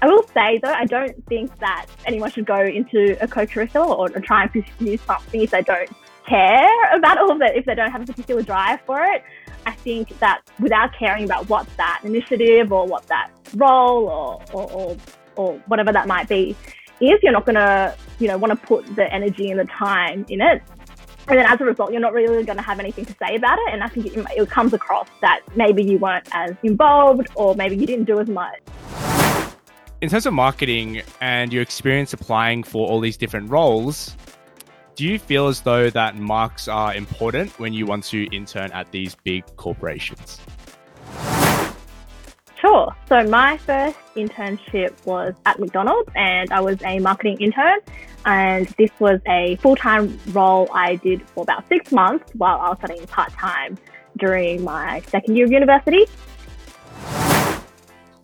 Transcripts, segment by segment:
I will say though, I don't think that anyone should go into a co-curricular or, or try and pursue something if they don't care about all of it, if they don't have a particular drive for it. I think that without caring about what that initiative or what that role or, or, or, or whatever that might be is, you're not going to, you know, want to put the energy and the time in it. And then as a result, you're not really going to have anything to say about it. And I think it, it comes across that maybe you weren't as involved or maybe you didn't do as much in terms of marketing and your experience applying for all these different roles, do you feel as though that marks are important when you want to intern at these big corporations? Sure. So my first internship was at McDonald's and I was a marketing intern. And this was a full time role I did for about six months while I was studying part time during my second year of university.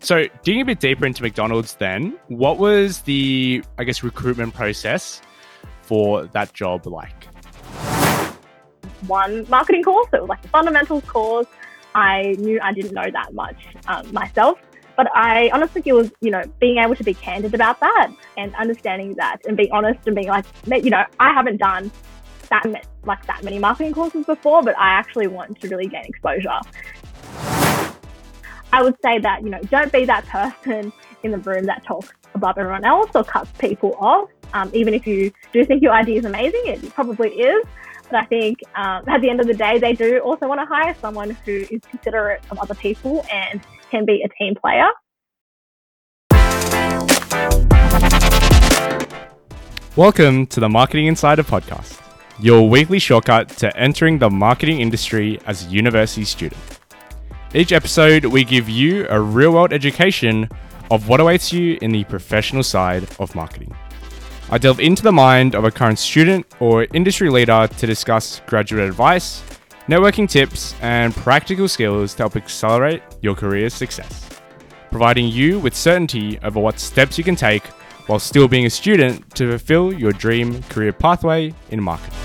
So, digging a bit deeper into McDonald's, then, what was the, I guess, recruitment process for that job like? One marketing course, so it was like the fundamentals course. I knew I didn't know that much um, myself, but I honestly it was, you know, being able to be candid about that and understanding that and being honest and being like, you know, I haven't done that like that many marketing courses before, but I actually want to really gain exposure. I would say that, you know, don't be that person in the room that talks above everyone else or cuts people off. Um, even if you do think your idea is amazing, it probably is. But I think um, at the end of the day, they do also want to hire someone who is considerate of other people and can be a team player. Welcome to the Marketing Insider Podcast, your weekly shortcut to entering the marketing industry as a university student. Each episode, we give you a real world education of what awaits you in the professional side of marketing. I delve into the mind of a current student or industry leader to discuss graduate advice, networking tips, and practical skills to help accelerate your career success, providing you with certainty over what steps you can take while still being a student to fulfill your dream career pathway in marketing.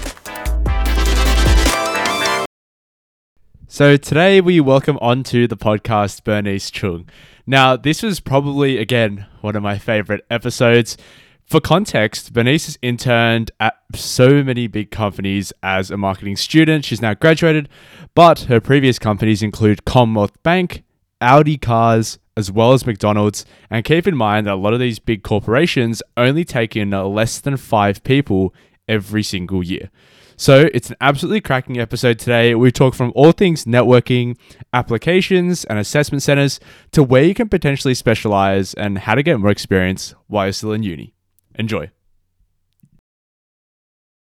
So today we welcome onto the podcast Bernice Chung. Now, this was probably again one of my favorite episodes. For context, Bernice has interned at so many big companies as a marketing student. She's now graduated, but her previous companies include Commonwealth Bank, Audi Cars, as well as McDonald's. And keep in mind that a lot of these big corporations only take in less than five people every single year. So it's an absolutely cracking episode today. We talk from all things networking, applications, and assessment centers to where you can potentially specialize and how to get more experience while you're still in uni. Enjoy.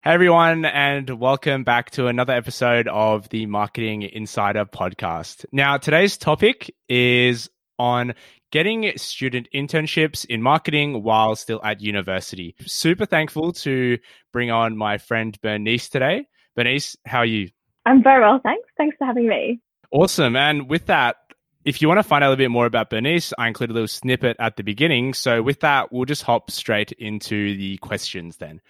Hey everyone, and welcome back to another episode of the Marketing Insider podcast. Now, today's topic is on getting student internships in marketing while still at university. Super thankful to bring on my friend Bernice today. Bernice, how are you? I'm very well, thanks. Thanks for having me. Awesome. And with that, if you want to find out a little bit more about Bernice, I included a little snippet at the beginning. So with that, we'll just hop straight into the questions then.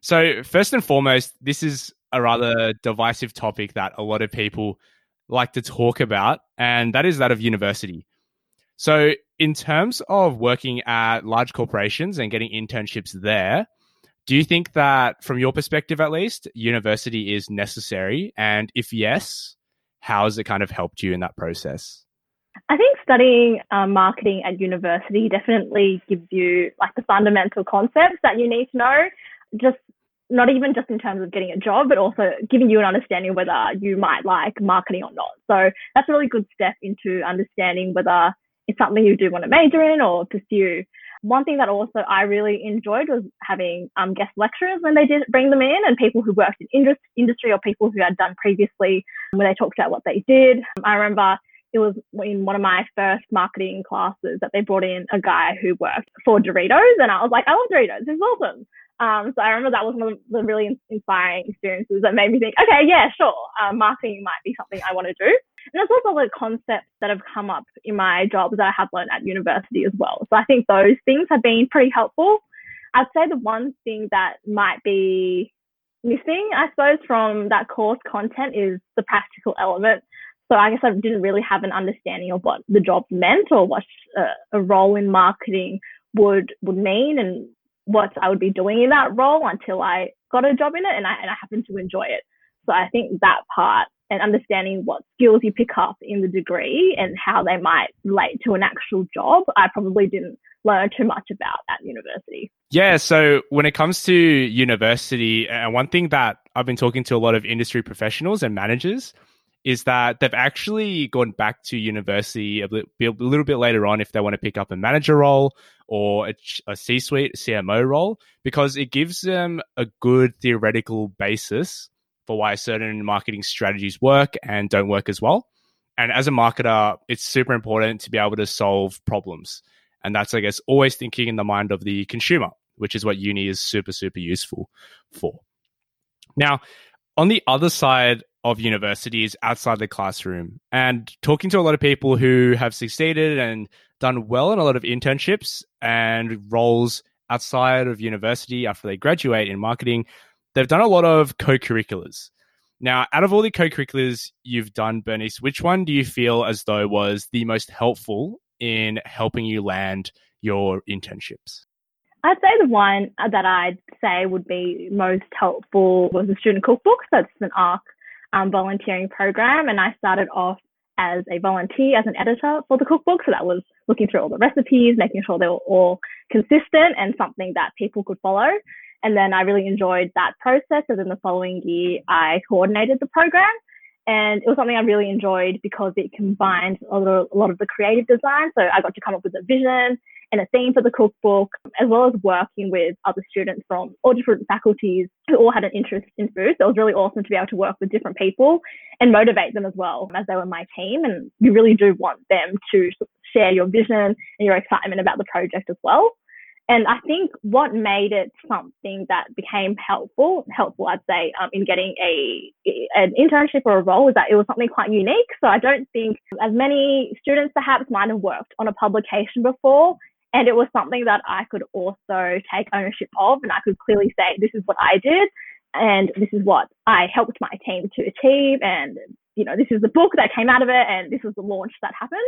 So first and foremost, this is a rather divisive topic that a lot of people like to talk about, and that is that of university. So, in terms of working at large corporations and getting internships there, do you think that, from your perspective at least, university is necessary? And if yes, how has it kind of helped you in that process? I think studying um, marketing at university definitely gives you like the fundamental concepts that you need to know, just not even just in terms of getting a job, but also giving you an understanding whether you might like marketing or not. So that's a really good step into understanding whether it's something you do want to major in or pursue. One thing that also I really enjoyed was having um, guest lecturers when they did bring them in and people who worked in industry or people who had done previously when they talked about what they did. I remember it was in one of my first marketing classes that they brought in a guy who worked for Doritos and I was like, I love Doritos. This is awesome. Um, so I remember that was one of the really inspiring experiences that made me think, okay, yeah, sure, uh, marketing might be something I want to do. And there's also the concepts that have come up in my jobs that I have learned at university as well. So I think those things have been pretty helpful. I'd say the one thing that might be missing, I suppose, from that course content is the practical element. So I guess I didn't really have an understanding of what the job meant or what a, a role in marketing would would mean and what I would be doing in that role until I got a job in it and I and I happened to enjoy it. So I think that part and understanding what skills you pick up in the degree and how they might relate to an actual job, I probably didn't learn too much about at university. Yeah, so when it comes to university, and one thing that I've been talking to a lot of industry professionals and managers is that they've actually gone back to university a, little bit later on if they want to pick up a manager role or a, a C suite CMO role because it gives them a good theoretical basis for why certain marketing strategies work and don't work as well. And as a marketer, it's super important to be able to solve problems. And that's, I guess, always thinking in the mind of the consumer, which is what uni is super, super useful for. Now, on the other side of universities outside the classroom and talking to a lot of people who have succeeded and done well in a lot of internships and roles outside of university after they graduate in marketing, they've done a lot of co-curriculars. Now, out of all the co-curriculars you've done, Bernice, which one do you feel as though was the most helpful in helping you land your internships? I'd say the one that I'd say would be most helpful was the student cookbook. It's an ARC um, volunteering program, and I started off as a volunteer, as an editor for the cookbook. So that was looking through all the recipes, making sure they were all consistent and something that people could follow. And then I really enjoyed that process. And then the following year, I coordinated the program. And it was something I really enjoyed because it combined a lot, of, a lot of the creative design. So I got to come up with a vision and a theme for the cookbook, as well as working with other students from all different faculties who all had an interest in food. So it was really awesome to be able to work with different people and motivate them as well as they were my team. And you really do want them to share your vision and your excitement about the project as well. And I think what made it something that became helpful, helpful, I'd say, um, in getting a an internship or a role is that it was something quite unique. So I don't think as many students perhaps might have worked on a publication before and it was something that I could also take ownership of. And I could clearly say, this is what I did. And this is what I helped my team to achieve. And, you know, this is the book that came out of it. And this was the launch that happened.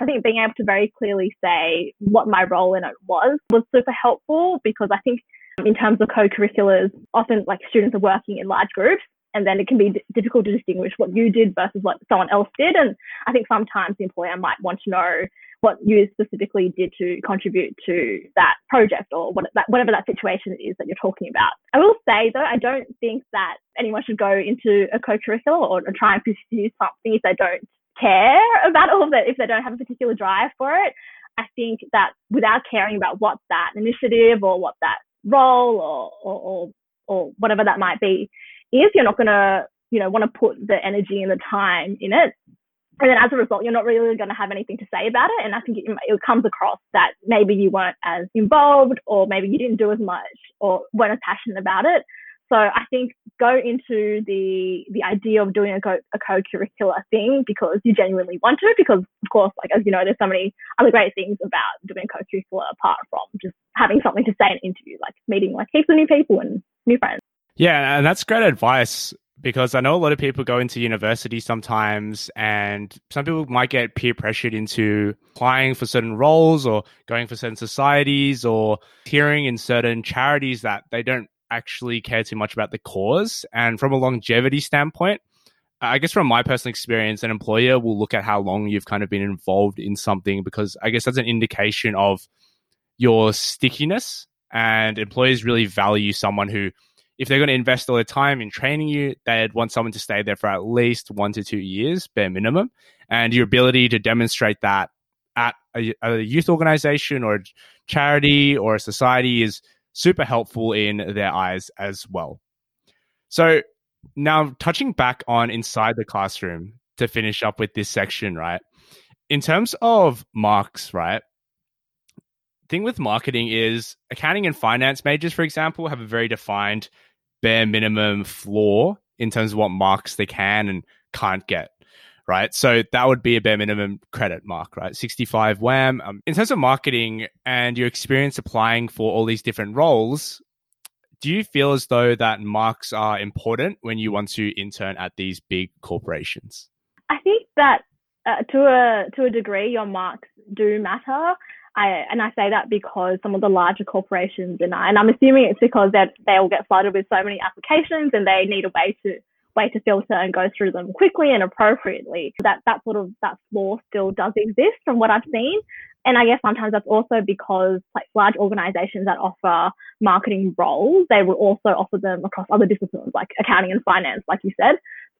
I think being able to very clearly say what my role in it was was super helpful because I think in terms of co-curriculars, often like students are working in large groups and then it can be difficult to distinguish what you did versus what someone else did. And I think sometimes the employer might want to know what you specifically did to contribute to that project or what, that, whatever that situation is that you're talking about. I will say though, I don't think that anyone should go into a co-curricular or, or try and pursue something if they don't care about all of that, if they don't have a particular drive for it. I think that without caring about what that initiative or what that role or, or, or, or whatever that might be is, you're not going to, you know, want to put the energy and the time in it and then as a result, you're not really going to have anything to say about it. And I think it, it, comes across that maybe you weren't as involved or maybe you didn't do as much or weren't as passionate about it. So I think go into the the idea of doing a, co- a co-curricular thing because you genuinely want to. Because of course, like as you know, there's so many other great things about doing a co-curricular apart from just having something to say in an interview, like meeting like heaps of new people and new friends. Yeah, and that's great advice because I know a lot of people go into university sometimes, and some people might get peer pressured into applying for certain roles or going for certain societies or hearing in certain charities that they don't actually care too much about the cause. And from a longevity standpoint, I guess from my personal experience, an employer will look at how long you've kind of been involved in something because I guess that's an indication of your stickiness. And employers really value someone who if they're going to invest all their time in training you, they'd want someone to stay there for at least one to two years, bare minimum. And your ability to demonstrate that at a, a youth organization or a charity or a society is super helpful in their eyes as well. So now touching back on inside the classroom to finish up with this section, right? In terms of marks, right? Thing with marketing is accounting and finance majors, for example, have a very defined bare minimum floor in terms of what marks they can and can't get right? So that would be a bare minimum credit mark, right? 65 WAM. Um, in terms of marketing and your experience applying for all these different roles, do you feel as though that marks are important when you want to intern at these big corporations? I think that uh, to a to a degree, your marks do matter. I, and I say that because some of the larger corporations and, I, and I'm assuming it's because that they will get flooded with so many applications and they need a way to way to filter and go through them quickly and appropriately. That that sort of that floor still does exist from what I've seen. And I guess sometimes that's also because like large organizations that offer marketing roles, they will also offer them across other disciplines like accounting and finance, like you said.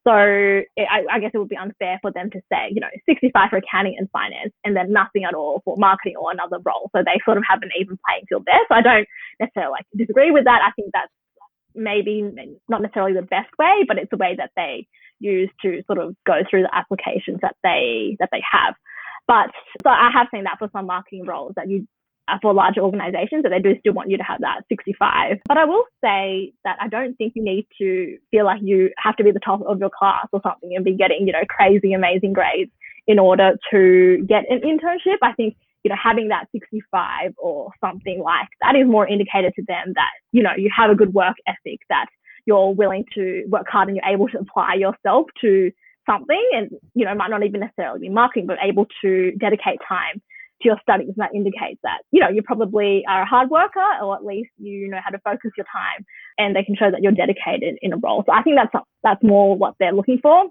So it, I, I, guess it would be unfair for them to say, you know, 65 for accounting and finance and then nothing at all for marketing or another role. So they sort of have an even playing field there. So I don't necessarily like disagree with that. I think that's maybe not necessarily the best way, but it's a way that they use to sort of go through the applications that they that they have. But so I have seen that for some marketing roles that you Uh, for larger organizations that they do still want you to have that 65. But I will say that I don't think you need to feel like you have to be the top of your class or something and be getting, you know, crazy amazing grades in order to get an internship. I think, you know, having that 65 or something like that is more indicated to them that, you know, you have a good work ethic, that you're willing to work hard and you're able to apply yourself to something and, you know, might not even necessarily be marketing, but able to dedicate time to your studies. And that indicates that, you know, you probably are a hard worker or at least you know how to focus your time and they can show that you're dedicated in a role. So I think that's, that's more what they're looking for.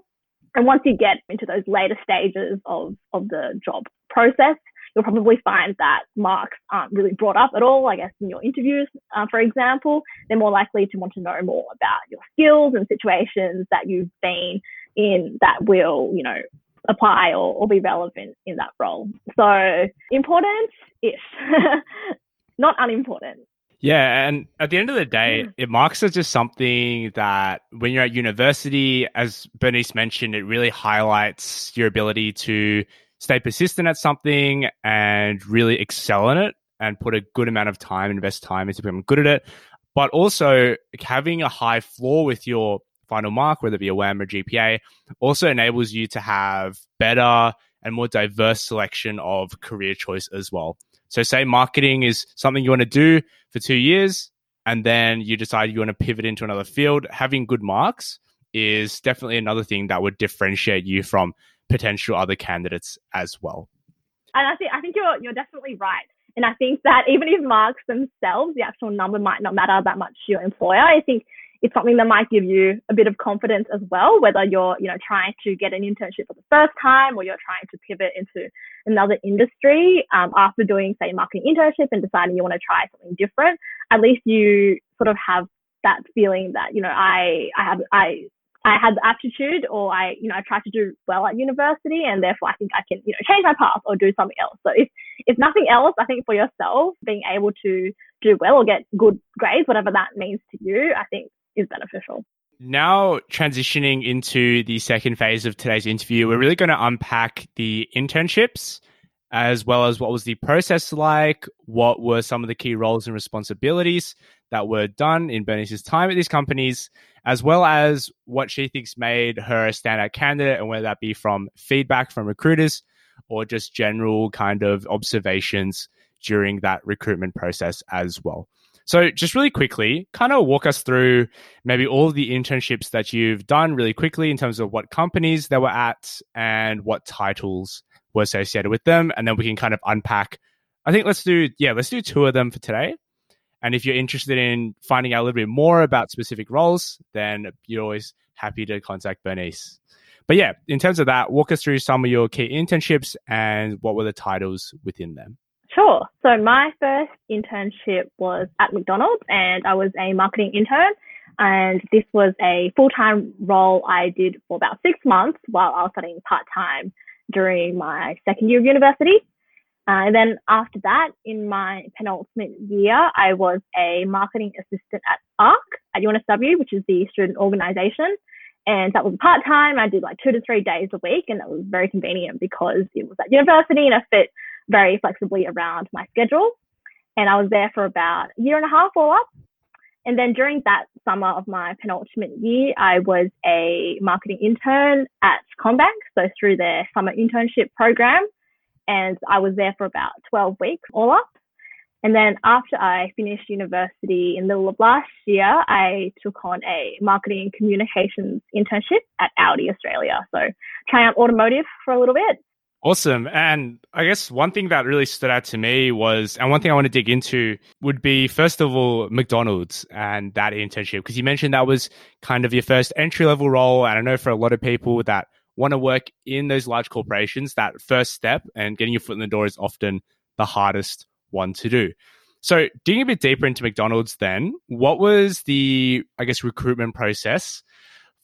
And once you get into those later stages of, of the job process, you'll probably find that marks aren't really brought up at all, I guess, in your interviews, uh, for example. They're more likely to want to know more about your skills and situations that you've been in that will, you know, apply or, or be relevant in that role. So important ish, not unimportant. Yeah, and at the end of the day, it marks as just something that when you're at university, as Bernice mentioned, it really highlights your ability to stay persistent at something and really excel in it and put a good amount of time, invest time into becoming good at it. But also having a high floor with your final mark, whether it be a WAM or GPA, also enables you to have better and more diverse selection of career choice as well. So say marketing is something you want to do for two years and then you decide you want to pivot into another field, having good marks is definitely another thing that would differentiate you from potential other candidates as well. And I think I think you're you're definitely right. And I think that even if marks themselves, the actual number might not matter that much to your employer. I think it's something that might give you a bit of confidence as well, whether you're, you know, trying to get an internship for the first time or you're trying to pivot into another industry um, after doing, say, marketing internship and deciding you want to try something different. At least you sort of have that feeling that, you know, I, I have, I, I had the aptitude or I, you know, I tried to do well at university and therefore I think I can, you know, change my path or do something else. So if, if nothing else, I think for yourself, being able to do well or get good grades, whatever that means to you, I think is beneficial. Now, transitioning into the second phase of today's interview, we're really going to unpack the internships as well as what was the process like, what were some of the key roles and responsibilities that were done in Bernice's time at these companies, as well as what she thinks made her a standout candidate, and whether that be from feedback from recruiters or just general kind of observations during that recruitment process as well. So, just really quickly, kind of walk us through maybe all the internships that you've done really quickly in terms of what companies they were at and what titles were associated with them. And then we can kind of unpack. I think let's do, yeah, let's do two of them for today. And if you're interested in finding out a little bit more about specific roles, then you're always happy to contact Bernice. But yeah, in terms of that, walk us through some of your key internships and what were the titles within them. Sure. So my first internship was at McDonald's and I was a marketing intern. And this was a full-time role I did for about six months while I was studying part-time during my second year of university. Uh, and then after that, in my penultimate year, I was a marketing assistant at ARC at UNSW, which is the student organization. And that was part time. I did like two to three days a week, and that was very convenient because it was at university and I fit very flexibly around my schedule. And I was there for about a year and a half all up. And then during that summer of my penultimate year, I was a marketing intern at CommBank, so through their summer internship program. And I was there for about 12 weeks all up. And then after I finished university in the middle of last year, I took on a marketing communications internship at Audi Australia. So trying out automotive for a little bit Awesome. And I guess one thing that really stood out to me was, and one thing I want to dig into would be, first of all, McDonald's and that internship. Because you mentioned that was kind of your first entry level role. And I know for a lot of people that want to work in those large corporations, that first step and getting your foot in the door is often the hardest one to do. So, digging a bit deeper into McDonald's, then, what was the, I guess, recruitment process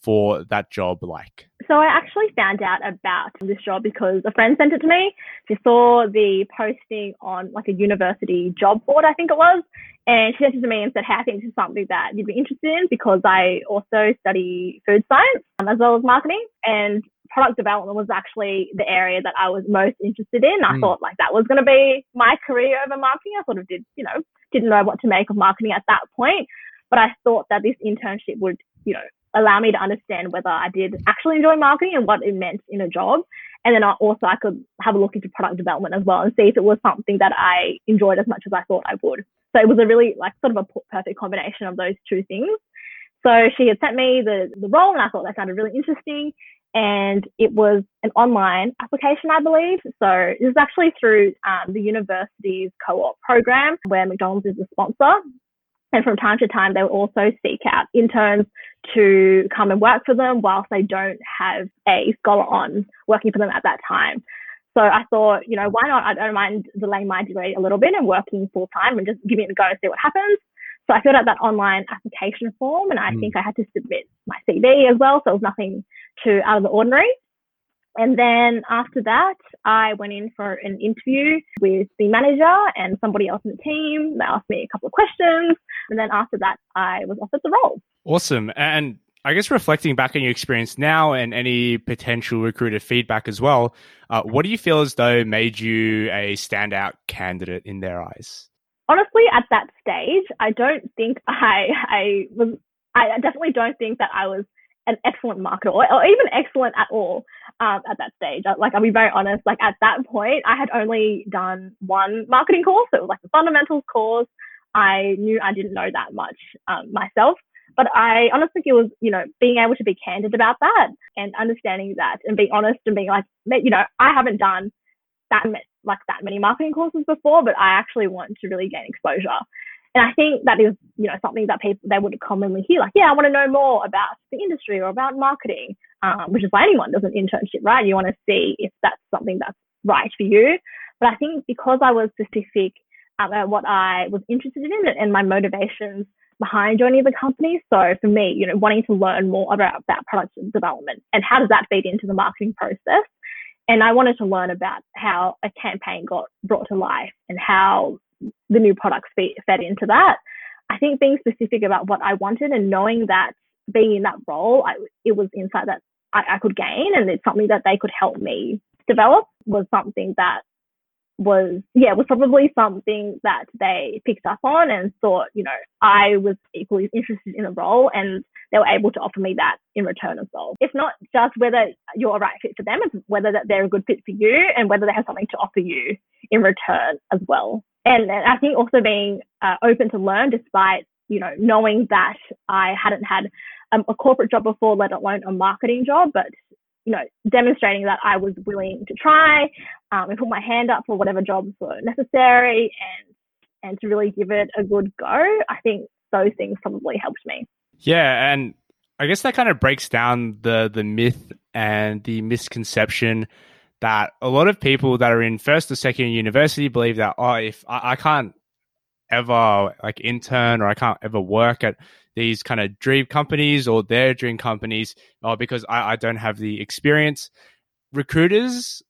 for that job like? So I actually found out about this job because a friend sent it to me. She saw the posting on like a university job board, I think it was. And she sent it to me and said, Hey, I think this is something that you'd be interested in because I also study food science um, as well as marketing. And product development was actually the area that I was most interested in. I mm. thought like that was going to be my career over marketing. I sort of did, you know, didn't know what to make of marketing at that point. But I thought that this internship would, you know, allow me to understand whether I did actually enjoy marketing and what it meant in a job. And then I also I could have a look into product development as well and see if it was something that I enjoyed as much as I thought I would. So it was a really like sort of a perfect combination of those two things. So she had sent me the, the role and I thought that sounded really interesting. And it was an online application, I believe. So it was actually through um, the university's co-op program where McDonald's is a sponsor. And from time to time, they will also seek out interns to come and work for them whilst they don't have a scholar on working for them at that time. So I thought, you know, why not? I don't mind delaying my degree a little bit and working full time and just giving it a go and see what happens. So I filled out that online application form and I mm. think I had to submit my CV as well. So it was nothing too out of the ordinary. And then after that, I went in for an interview with the manager and somebody else in the team. They asked me a couple of questions. And then after that, I was offered the role. Awesome. And I guess reflecting back on your experience now and any potential recruiter feedback as well, uh, what do you feel as though made you a standout candidate in their eyes? Honestly, at that stage, I don't think I I was. I definitely don't think that I was an excellent marketer or, or even excellent at all um, at that stage. Like, I'll be very honest, like at that point, I had only done one marketing course. So it was like the fundamentals course. I knew I didn't know that much um, myself. But I honestly think it was, you know, being able to be candid about that and understanding that and being honest and being like, you know, I haven't done that like that many marketing courses before, but I actually want to really gain exposure. And I think that is, you know, something that people they would commonly hear, like, yeah, I want to know more about the industry or about marketing, um, which is why anyone does an internship, right? You want to see if that's something that's right for you. But I think because I was specific about what I was interested in and my motivations behind joining the company. So for me, you know, wanting to learn more about that product development and how does that feed into the marketing process. And I wanted to learn about how a campaign got brought to life and how the new products fed into that. I think being specific about what I wanted and knowing that being in that role, I, it was insight that I, I could gain and it's something that they could help me develop was something that was yeah was probably something that they picked up on and thought you know I was equally interested in the role and they were able to offer me that in return as well. It's not just whether you're a right fit for them, it's whether that they're a good fit for you and whether they have something to offer you in return as well. And, and I think also being uh, open to learn despite you know knowing that I hadn't had um, a corporate job before, let alone a marketing job, but you know, demonstrating that I was willing to try um, and put my hand up for whatever jobs were necessary and and to really give it a good go. I think those things probably helped me. Yeah, and I guess that kind of breaks down the the myth and the misconception that a lot of people that are in first or second university believe that oh if I, I can't ever like intern or I can't ever work at these kind of dream companies or their dream companies uh, because I, I don't have the experience. Recruiters,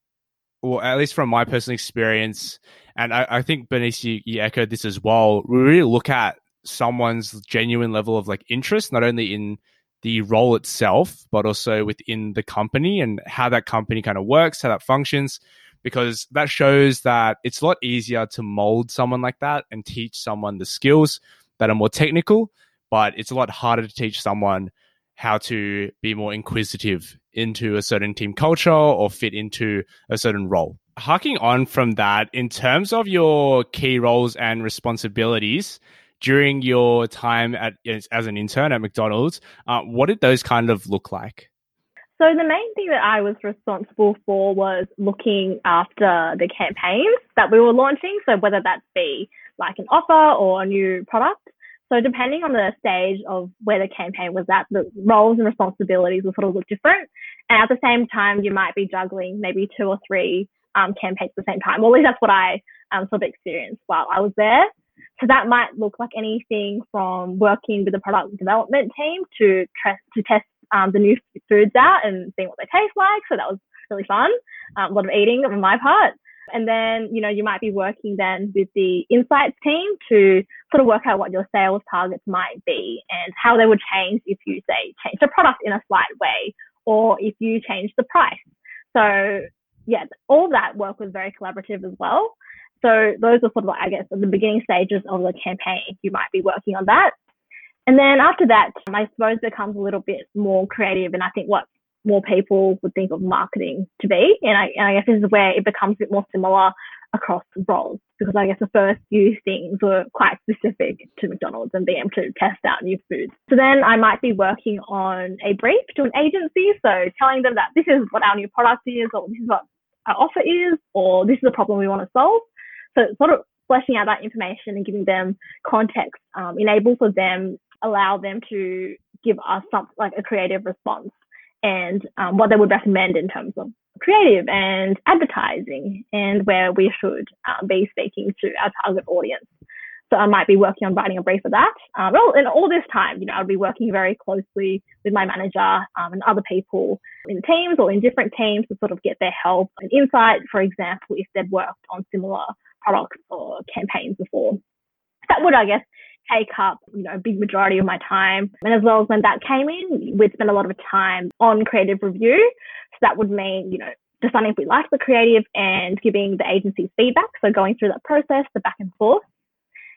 or at least from my personal experience, and I, I think Bernice, you, you echoed this as well. We really look at someone's genuine level of like interest, not only in the role itself, but also within the company and how that company kind of works, how that functions, because that shows that it's a lot easier to mold someone like that and teach someone the skills that are more technical but it's a lot harder to teach someone how to be more inquisitive into a certain team culture or fit into a certain role. Harking on from that, in terms of your key roles and responsibilities during your time at as an intern at McDonald's, uh, what did those kind of look like? So the main thing that I was responsible for was looking after the campaigns that we were launching. So whether that be like an offer or a new product. So depending on the stage of where the campaign was at, the roles and responsibilities will sort of look different. And at the same time, you might be juggling maybe two or three um, campaigns at the same time. At least that's what I um, sort of experienced while I was there. So that might look like anything from working with the product development team to, tre- to test um, the new foods out and seeing what they taste like. So that was really fun. Um, a lot of eating on my part. And then, you know, you might be working then with the insights team to sort of work out what your sales targets might be and how they would change if you say change the product in a slight way or if you change the price. So yeah, all that work was very collaborative as well. So those are sort of I guess, the beginning stages of the campaign. You might be working on that. And then after that, I suppose it becomes a little bit more creative. And I think what more people would think of marketing to be. And I, and I guess this is where it becomes a bit more similar across roles because I guess the first few things were quite specific to McDonald's and being able to test out new foods. So then I might be working on a brief to an agency. So telling them that this is what our new product is or this is what our offer is or this is the problem we want to solve. So sort of fleshing out that information and giving them context um, enables for them allow them to give us some like a creative response and um, what they would recommend in terms of creative and advertising and where we should um, be speaking to our target audience. So I might be working on writing a brief for that. Um, well, and all this time, you know, I'll be working very closely with my manager um, and other people in teams or in different teams to sort of get their help and insight. For example, if they've worked on similar products or campaigns before. That would, I guess, take up, you know, a big majority of my time. And as well as when that came in, we'd spend a lot of time on creative review. So that would mean, you know, deciding if we liked the creative and giving the agency feedback. So going through that process, the back and forth.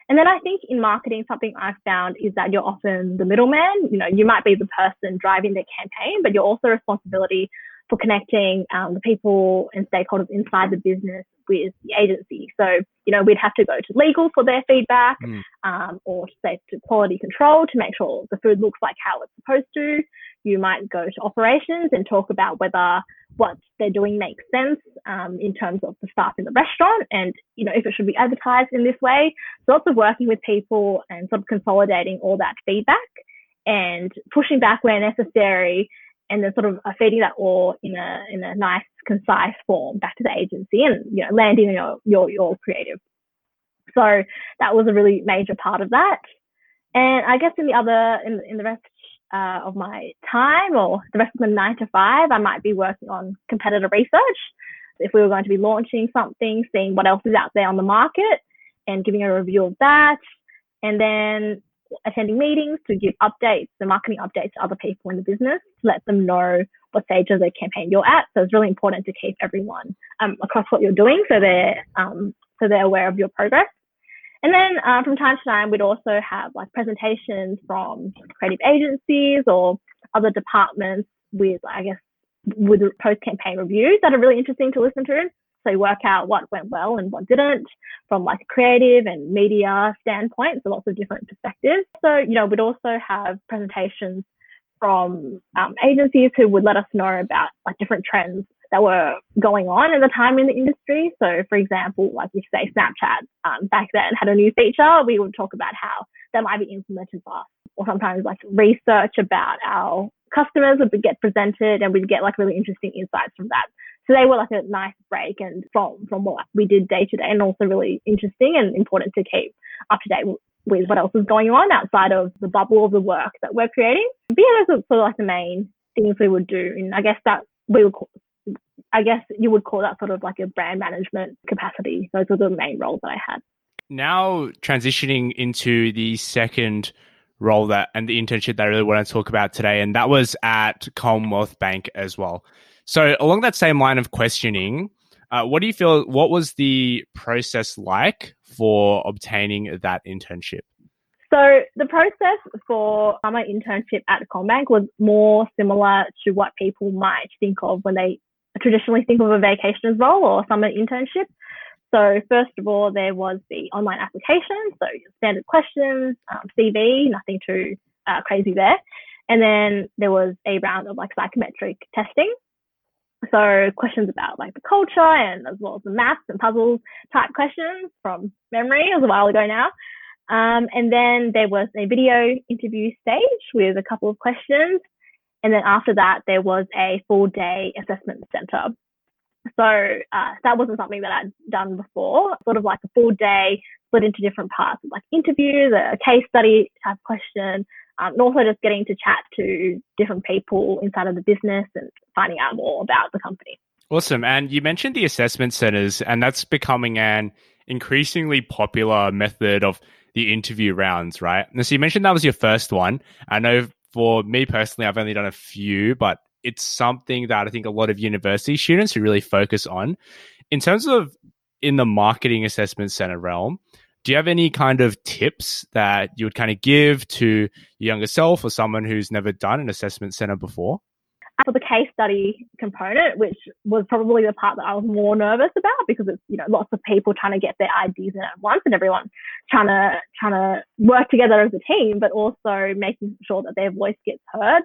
And then I think in marketing, something I've found is that you're often the middleman. You know, you might be the person driving the campaign, but you're also responsibility for connecting um, the people and stakeholders inside the business with the agency. So, you know, we'd have to go to legal for their feedback, mm. um, or say to quality control to make sure the food looks like how it's supposed to. You might go to operations and talk about whether what they're doing makes sense um, in terms of the staff in the restaurant and, you know, if it should be advertised in this way. So lots of working with people and sort of consolidating all that feedback and pushing back where necessary and then sort of feeding that all in a in a nice concise form back to the agency and you know landing your your your creative. So that was a really major part of that. And i guess in the other in, in the rest uh, of my time or the rest of the nine to five i might be working on competitor research. If we were going to be launching something seeing what else is out there on the market and giving a review of that. And then attending meetings to give updates, the marketing updates to other people in the business to let them know what stage of the campaign you're at. So it's really important to keep everyone um, across what you're doing so they're um, so they're aware of your progress. And then uh, from time to time, we'd also have like presentations from creative agencies or other departments with, I guess, with post campaign reviews that are really interesting to listen to. So work out what went well and what didn't from like a creative and media standpoint. So lots of different perspectives. So, you know, we'd also have presentations from um, agencies who would let us know about like different trends that were going on at the time in the industry. So, for example, like if say Snapchat um, back then had a new feature, we would talk about how that might be implemented us or sometimes like research about our customers would get presented, and we'd get like really interesting insights from that. So they were like a nice break and from from what we did day to day, and also really interesting and important to keep up to date with what else is going on outside of the bubble of the work that we're creating. But yeah, those are sort of like the main things we would do, and I guess that we would. Call, I guess you would call that sort of like a brand management capacity. Those were the main roles that I had. Now transitioning into the second role that and the internship that I really want to talk about today, and that was at Commonwealth Bank as well. So, along that same line of questioning, uh, what do you feel? What was the process like for obtaining that internship? So, the process for my internship at CommBank was more similar to what people might think of when they traditionally think of a vacations role or summer internship. So, first of all, there was the online application, so standard questions, um, CV, nothing too uh, crazy there. And then there was a round of like psychometric testing. So questions about like the culture and as well as the maths and puzzles type questions from memory. It was a while ago now. Um, and then there was a video interview stage with a couple of questions. And then after that, there was a full day assessment center. So uh, that wasn't something that I'd done before, sort of like a full day split into different parts, like interviews, a case study type question, um, and also just getting to chat to different people inside of the business and finding out more about the company. Awesome. And you mentioned the assessment centers, and that's becoming an increasingly popular method of the interview rounds, right? And so you mentioned that was your first one. I know for me personally, I've only done a few, but it's something that I think a lot of university students who really focus on. In terms of in the marketing assessment center realm, do you have any kind of tips that you would kind of give to your younger self or someone who's never done an assessment center before? For the case study component, which was probably the part that I was more nervous about because it's you know lots of people trying to get their ideas in at once and everyone trying to trying to work together as a team, but also making sure that their voice gets heard.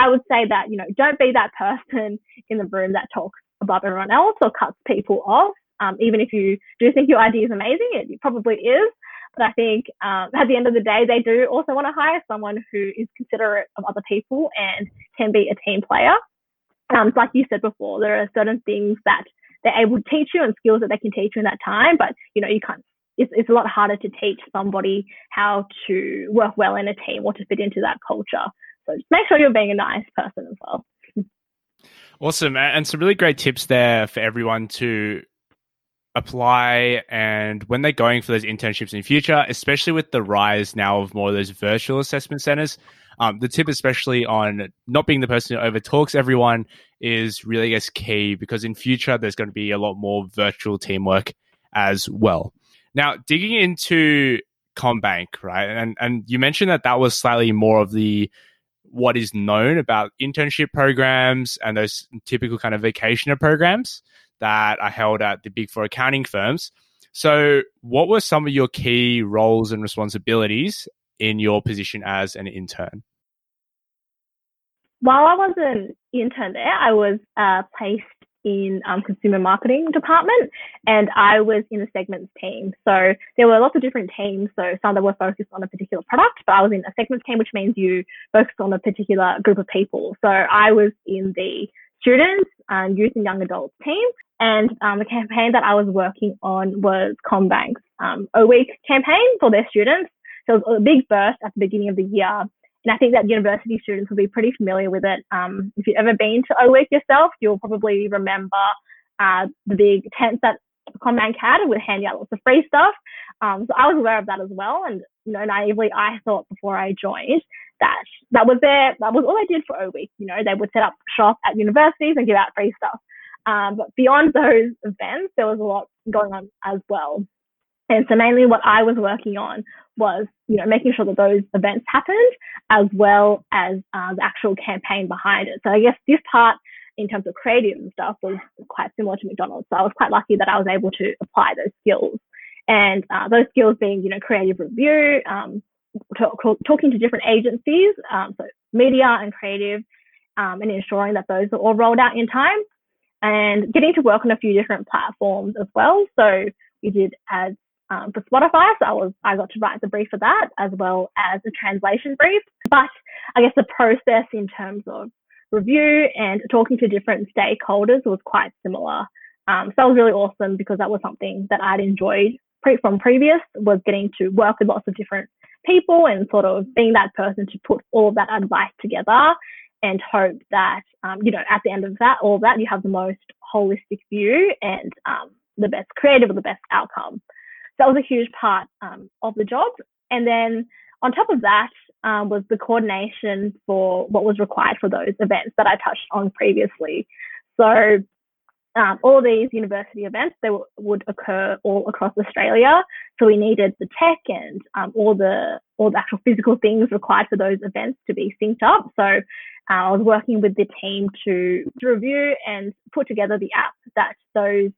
I would say that you know don't be that person in the room that talks above everyone else or cuts people off. Um, even if you do think your idea is amazing, it probably is. But I think um, at the end of the day, they do also want to hire someone who is considerate of other people and can be a team player. Um, like you said before, there are certain things that they're able to teach you and skills that they can teach you in that time, but you know you can't. It's, it's a lot harder to teach somebody how to work well in a team or to fit into that culture. So just make sure you're being a nice person as well. Awesome. And some really great tips there for everyone to apply and when they're going for those internships in future, especially with the rise now of more of those virtual assessment centers. Um, the tip, especially on not being the person who over talks everyone, is really, I guess, key because in future there's going to be a lot more virtual teamwork as well. Now, digging into CommBank, right, and and you mentioned that that was slightly more of the what is known about internship programs and those typical kind of vacationer programs that are held at the big four accounting firms. So, what were some of your key roles and responsibilities in your position as an intern? While I was an intern there, I was uh, placed in um, consumer marketing department and I was in the segments team. So there were lots of different teams. So some that were focused on a particular product, but I was in a segments team, which means you focus on a particular group of people. So I was in the students and youth and young adults team. And um, the campaign that I was working on was CommBank's um, O Week campaign for their students. So it was a big burst at the beginning of the year. And I think that university students will be pretty familiar with it. Um, if you've ever been to O Week yourself, you'll probably remember uh, the big tents that CommBank had with hand out lots of free stuff. Um, so I was aware of that as well. And, you know, naively, I thought before I joined that that was their, that was all they did for O Week. You know, they would set up shop at universities and give out free stuff. Um, but beyond those events, there was a lot going on as well. And so mainly what I was working on was, you know, making sure that those events happened as well as uh, the actual campaign behind it. So I guess this part in terms of creative and stuff was quite similar to McDonald's. So I was quite lucky that I was able to apply those skills and uh, those skills being, you know, creative review, um, talk, talking to different agencies, um, so media and creative, um, and ensuring that those are all rolled out in time and getting to work on a few different platforms as well. So we did ads um, for Spotify. So I was I got to write the brief for that as well as a translation brief. But I guess the process in terms of review and talking to different stakeholders was quite similar. Um, so that was really awesome because that was something that I'd enjoyed pre- from previous was getting to work with lots of different people and sort of being that person to put all that advice together and hope that um, you know at the end of that all that you have the most holistic view and um, the best creative or the best outcome that was a huge part um, of the job. And then on top of that um, was the coordination for what was required for those events that I touched on previously. So um, all these university events they w- would occur all across Australia. So we needed the tech and um, all the all the actual physical things required for those events to be synced up. So uh, I was working with the team to, to review and put together the app that those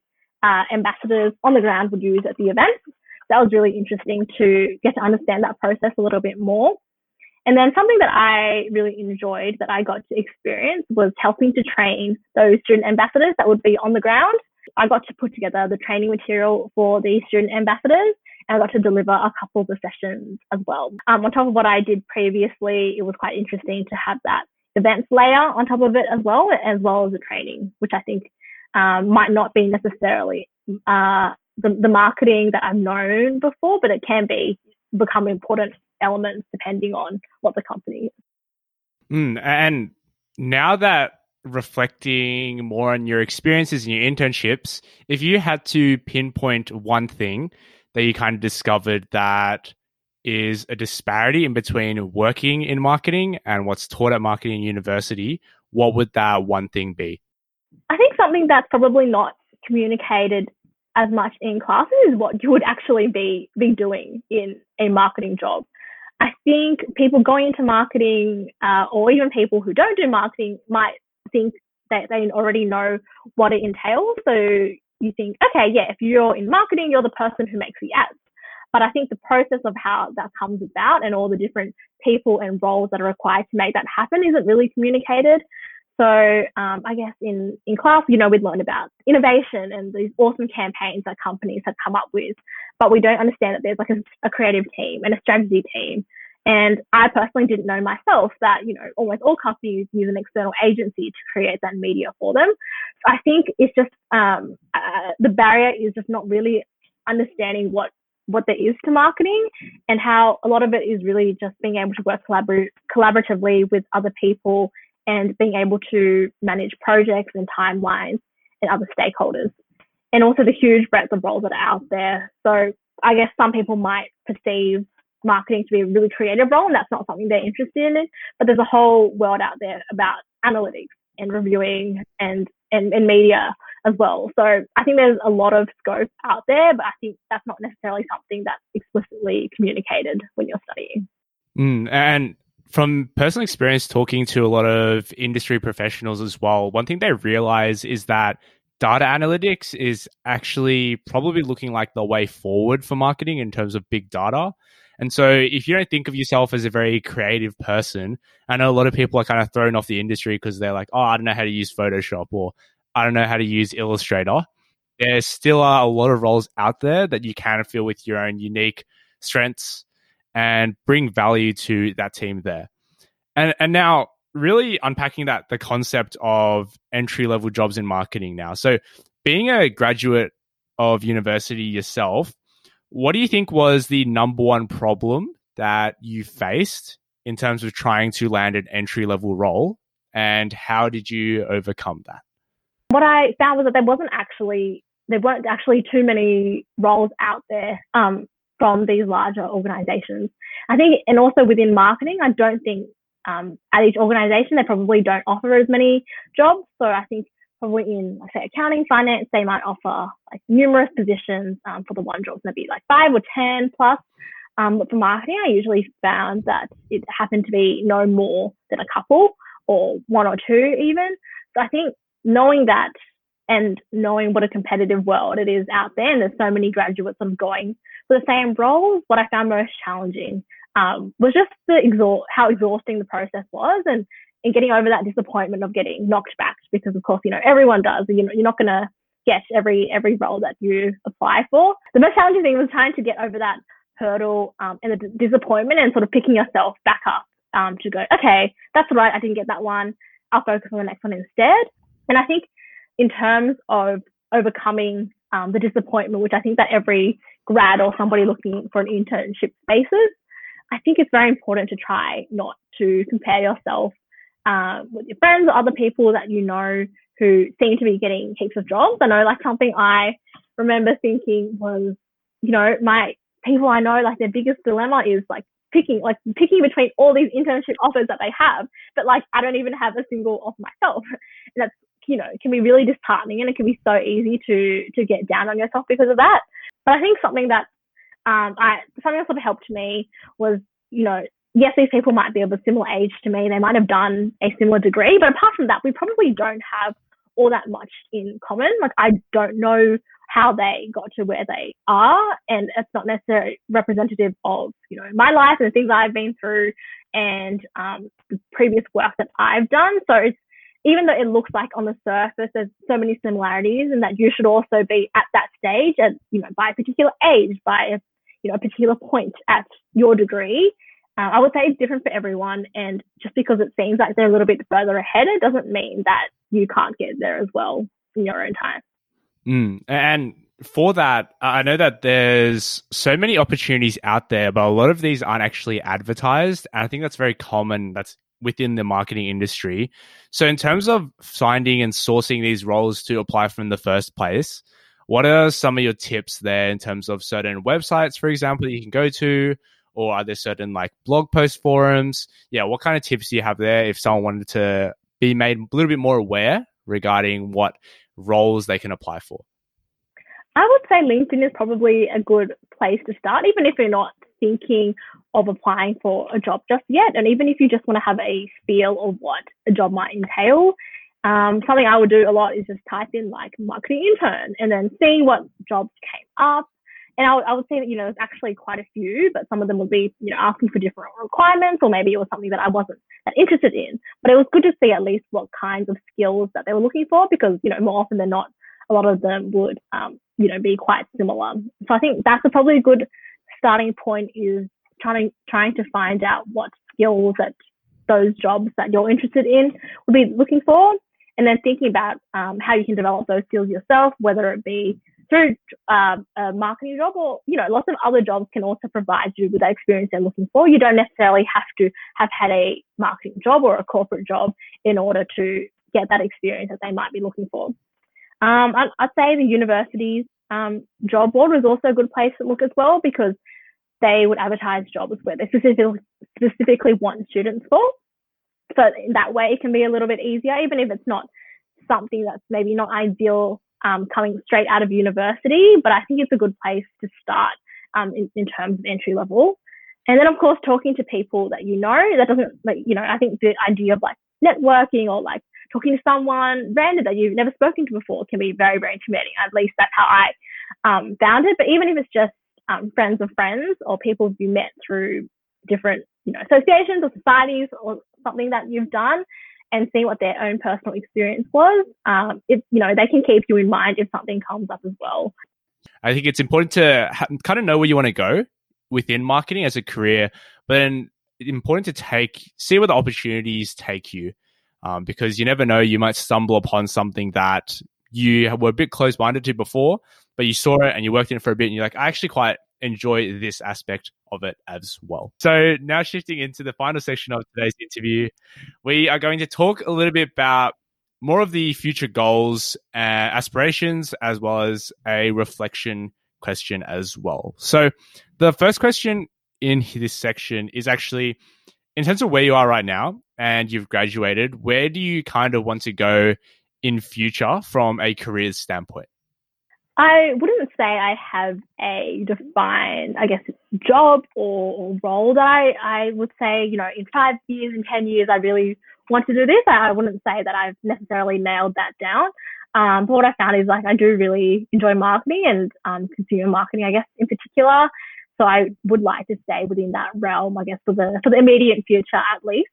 uh, ambassadors on the ground would use at the event. That was really interesting to get to understand that process a little bit more. And then something that I really enjoyed that I got to experience was helping to train those student ambassadors that would be on the ground. I got to put together the training material for the student ambassadors and I got to deliver a couple of the sessions as well. Um, on top of what I did previously, it was quite interesting to have that events layer on top of it as well, as well as the training, which I think um, might not be necessarily uh, the, the marketing that I've known before, but it can be become important elements depending on what the company is. Mm, and now that reflecting more on your experiences and your internships, if you had to pinpoint one thing that you kind of discovered that is a disparity in between working in marketing and what's taught at marketing university, what would that one thing be? I think something that's probably not communicated as much in classes is what you would actually be be doing in a marketing job. I think people going into marketing, uh, or even people who don't do marketing, might think that they already know what it entails. So you think, okay, yeah, if you're in marketing, you're the person who makes the ads. But I think the process of how that comes about and all the different people and roles that are required to make that happen isn't really communicated. So um, I guess in, in class, you know, we'd learn about innovation and these awesome campaigns that companies have come up with, but we don't understand that there's like a, a creative team and a strategy team. And I personally didn't know myself that, you know, almost all companies use an external agency to create that media for them. So I think it's just um, uh, the barrier is just not really understanding what what there is to marketing and how a lot of it is really just being able to work collabor- collaboratively with other people and being able to manage projects and timelines and other stakeholders. And also the huge breadth of roles that are out there. So I guess some people might perceive marketing to be a really creative role and that's not something they're interested in. But there's a whole world out there about analytics and reviewing and, and, and media as well. So I think there's a lot of scope out there, but I think that's not necessarily something that's explicitly communicated when you're studying. Mm, and from personal experience talking to a lot of industry professionals as well, one thing they realize is that data analytics is actually probably looking like the way forward for marketing in terms of big data. And so if you don't think of yourself as a very creative person, I know a lot of people are kind of thrown off the industry because they're like, oh, I don't know how to use Photoshop or I don't know how to use Illustrator. There still are a lot of roles out there that you can fill with your own unique strengths and bring value to that team there. And and now really unpacking that the concept of entry level jobs in marketing now. So being a graduate of university yourself, what do you think was the number one problem that you faced in terms of trying to land an entry level role and how did you overcome that? What I found was that there wasn't actually there weren't actually too many roles out there um, from these larger organizations. I think, and also within marketing, I don't think um, at each organization they probably don't offer as many jobs. So I think probably in, say, accounting, finance, they might offer like numerous positions um, for the one job, maybe like five or 10 plus. Um, but for marketing, I usually found that it happened to be no more than a couple or one or two even. So I think knowing that and knowing what a competitive world it is out there, and there's so many graduates of going the same roles, what I found most challenging um, was just the exhaust how exhausting the process was, and and getting over that disappointment of getting knocked back because of course you know everyone does. You know you're not going to get every every role that you apply for. The most challenging thing was trying to get over that hurdle um, and the d- disappointment and sort of picking yourself back up um, to go, okay, that's right, I didn't get that one. I'll focus on the next one instead. And I think in terms of overcoming um, the disappointment, which I think that every grad or somebody looking for an internship faces, I think it's very important to try not to compare yourself uh, with your friends or other people that you know who seem to be getting heaps of jobs. I know, like something I remember thinking was, you know, my people I know, like their biggest dilemma is like picking, like picking between all these internship offers that they have, but like I don't even have a single of myself. And that's you know, can be really disheartening and it can be so easy to to get down on yourself because of that. But I think something that um, I something that sort of helped me was, you know, yes, these people might be of a similar age to me. They might have done a similar degree, but apart from that, we probably don't have all that much in common. Like I don't know how they got to where they are. And it's not necessarily representative of, you know, my life and the things I've been through and um, the previous work that I've done. So it's, even though it looks like on the surface there's so many similarities and that you should also be at that stage at, you know, by a particular age, by a, you know, a particular point at your degree. Uh, I would say it's different for everyone. And just because it seems like they're a little bit further ahead, it doesn't mean that you can't get there as well in your own time. Mm. And for that, I know that there's so many opportunities out there, but a lot of these aren't actually advertised. And I think that's very common. That's within the marketing industry. So, in terms of finding and sourcing these roles to apply from in the first place, what are some of your tips there in terms of certain websites, for example, that you can go to? Or are there certain like blog post forums? Yeah, what kind of tips do you have there if someone wanted to be made a little bit more aware regarding what roles they can apply for? I would say LinkedIn is probably a good place to start, even if you're not thinking of applying for a job just yet. And even if you just want to have a feel of what a job might entail, um, something I would do a lot is just type in like marketing intern and then seeing what jobs came up. And I, I would say that, you know, there's actually quite a few, but some of them would be, you know, asking for different requirements, or maybe it was something that I wasn't that interested in. But it was good to see at least what kinds of skills that they were looking for because, you know, more often than not, a lot of them would, um, you know, be quite similar. So I think that's a probably a good starting point is trying trying to find out what skills that those jobs that you're interested in would be looking for, and then thinking about um, how you can develop those skills yourself, whether it be through uh, a marketing job or you know lots of other jobs can also provide you with that experience they're looking for. You don't necessarily have to have had a marketing job or a corporate job in order to get that experience that they might be looking for. Um, I'd, I'd, say the university's um, job board was also a good place to look as well because they would advertise jobs where they specifically, specifically want students for. So that way, it can be a little bit easier, even if it's not something that's maybe not ideal um, coming straight out of university. But I think it's a good place to start um, in, in terms of entry level. And then, of course, talking to people that you know, that doesn't like, you know, I think the idea of like networking or like talking to someone random that you've never spoken to before can be very, very intimidating. At least that's how I um, found it. But even if it's just um, friends of friends or people you met through different, you know, associations or societies or something that you've done and see what their own personal experience was, um, if, you know, they can keep you in mind if something comes up as well. I think it's important to ha- kind of know where you want to go within marketing as a career, but then important to take, see where the opportunities take you. Um, because you never know, you might stumble upon something that you were a bit close minded to before, but you saw it and you worked in it for a bit and you're like, I actually quite enjoy this aspect of it as well. So now shifting into the final section of today's interview, we are going to talk a little bit about more of the future goals, uh, aspirations, as well as a reflection question as well. So the first question in this section is actually in terms of where you are right now and you've graduated, where do you kind of want to go in future from a career standpoint? I wouldn't say I have a defined, I guess, job or, role that I, I would say, you know, in five years, in 10 years, I really want to do this. I, I wouldn't say that I've necessarily nailed that down. Um, but what I found is like I do really enjoy marketing and um, consumer marketing, I guess, in particular. So I would like to stay within that realm, I guess, for the for the immediate future at least.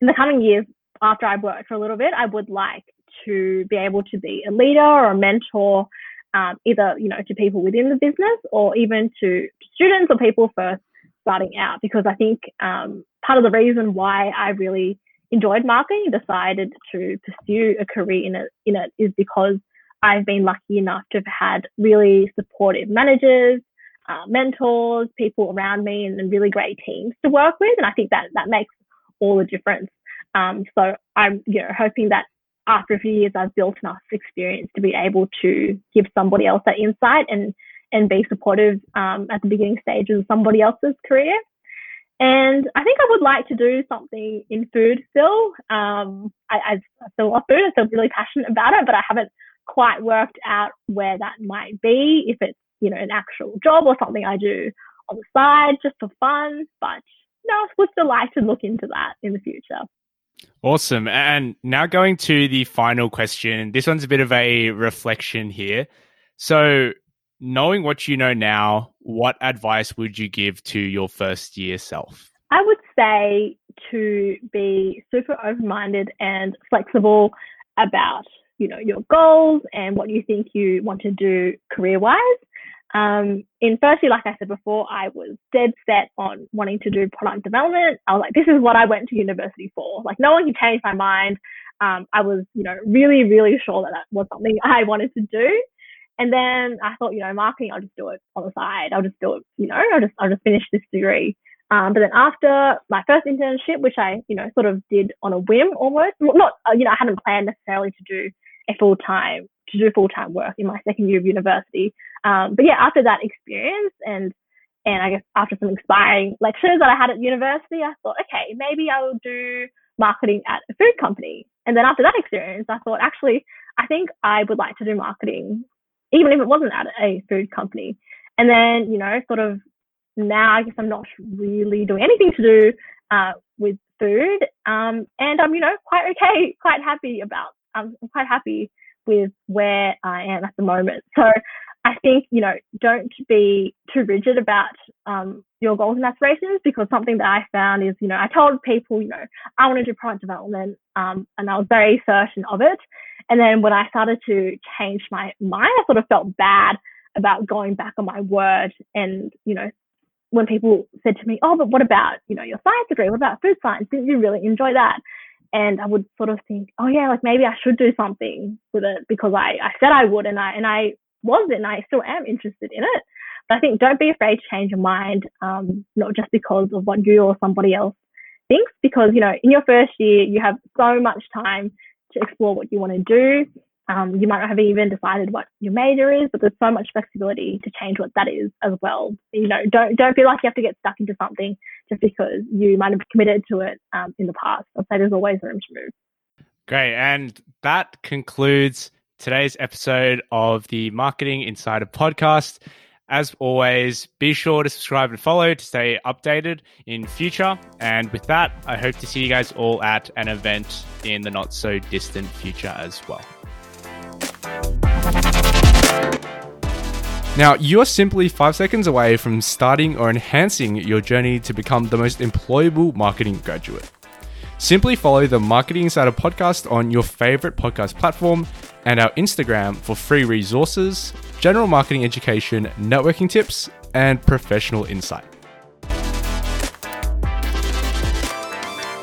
In the coming years, after I've worked for a little bit, I would like to be able to be a leader or a mentor um, either you know to people within the business or even to students or people first starting out because I think um, part of the reason why I really enjoyed marketing decided to pursue a career in it in it is because I've been lucky enough to have had really supportive managers, uh, mentors, people around me, and, really great teams to work with, and I think that that makes all the difference. Um, so I'm you know hoping that after a few years, I've built enough experience to be able to give somebody else that insight and and be supportive um, at the beginning stages of somebody else's career. And I think I would like to do something in food still. Um, I, I still love food. I'm still really passionate about it, but I haven't quite worked out where that might be. If it's you know an actual job or something I do on the side just for fun. But no, I would still like to look into that in the future. Awesome. And now going to the final question. This one's a bit of a reflection here. So, knowing what you know now, what advice would you give to your first year self? I would say to be super open minded and flexible about you know your goals and what you think you want to do career wise. Um, in first year, like I said before, I was dead set on wanting to do product development. I was like, this is what I went to university for. Like, no one can change my mind. Um, I was, you know, really, really sure that that was something I wanted to do. And then I thought, you know, marketing, I'll just do it on the side. I'll just do it, you know, I'll just, I'll just finish this degree. Um, but then after my first internship, which I, you know, sort of did on a whim almost, not, uh, you know, I hadn't planned necessarily to do full time, to do full time work in my second year of university. Um, but yeah, after that experience and, and I guess after some inspiring lectures that I had at university, I thought, okay, maybe I will do marketing at a food company. And then after that experience, I thought, actually, I think I would like to do marketing, even if it wasn't at a food company. And then, you know, sort of now I guess I'm not really doing anything to do uh, with food. Um, and I'm, you know, quite okay, quite happy about, um, I'm quite happy with where I am at the moment. So I think, you know, don't be too rigid about um, your goals and aspirations because something that I found is, you know, I told people, you know, I want to do product development um, and I was very certain of it. And then when I started to change my mind, I sort of felt bad about going back on my word and, you know, when people said to me, "Oh, but what about you know your science degree? What about food science? Didn't you really enjoy that?" And I would sort of think, "Oh yeah, like maybe I should do something with it because I I said I would, and I and I was, and I still am interested in it." But I think don't be afraid to change your mind, um, not just because of what you or somebody else thinks, because you know in your first year you have so much time to explore what you want to do um, you might not have even decided what your major is, but there's so much flexibility to change what that is as well. You know, don't don't feel like you have to get stuck into something just because you might have committed to it um, in the past. I'd say there's always room to move. Great, and that concludes today's episode of the Marketing Insider podcast. As always, be sure to subscribe and follow to stay updated in future. And with that, I hope to see you guys all at an event in the not so distant future as well. Now, you are simply five seconds away from starting or enhancing your journey to become the most employable marketing graduate. Simply follow the Marketing Insider podcast on your favorite podcast platform and our Instagram for free resources, general marketing education, networking tips, and professional insight.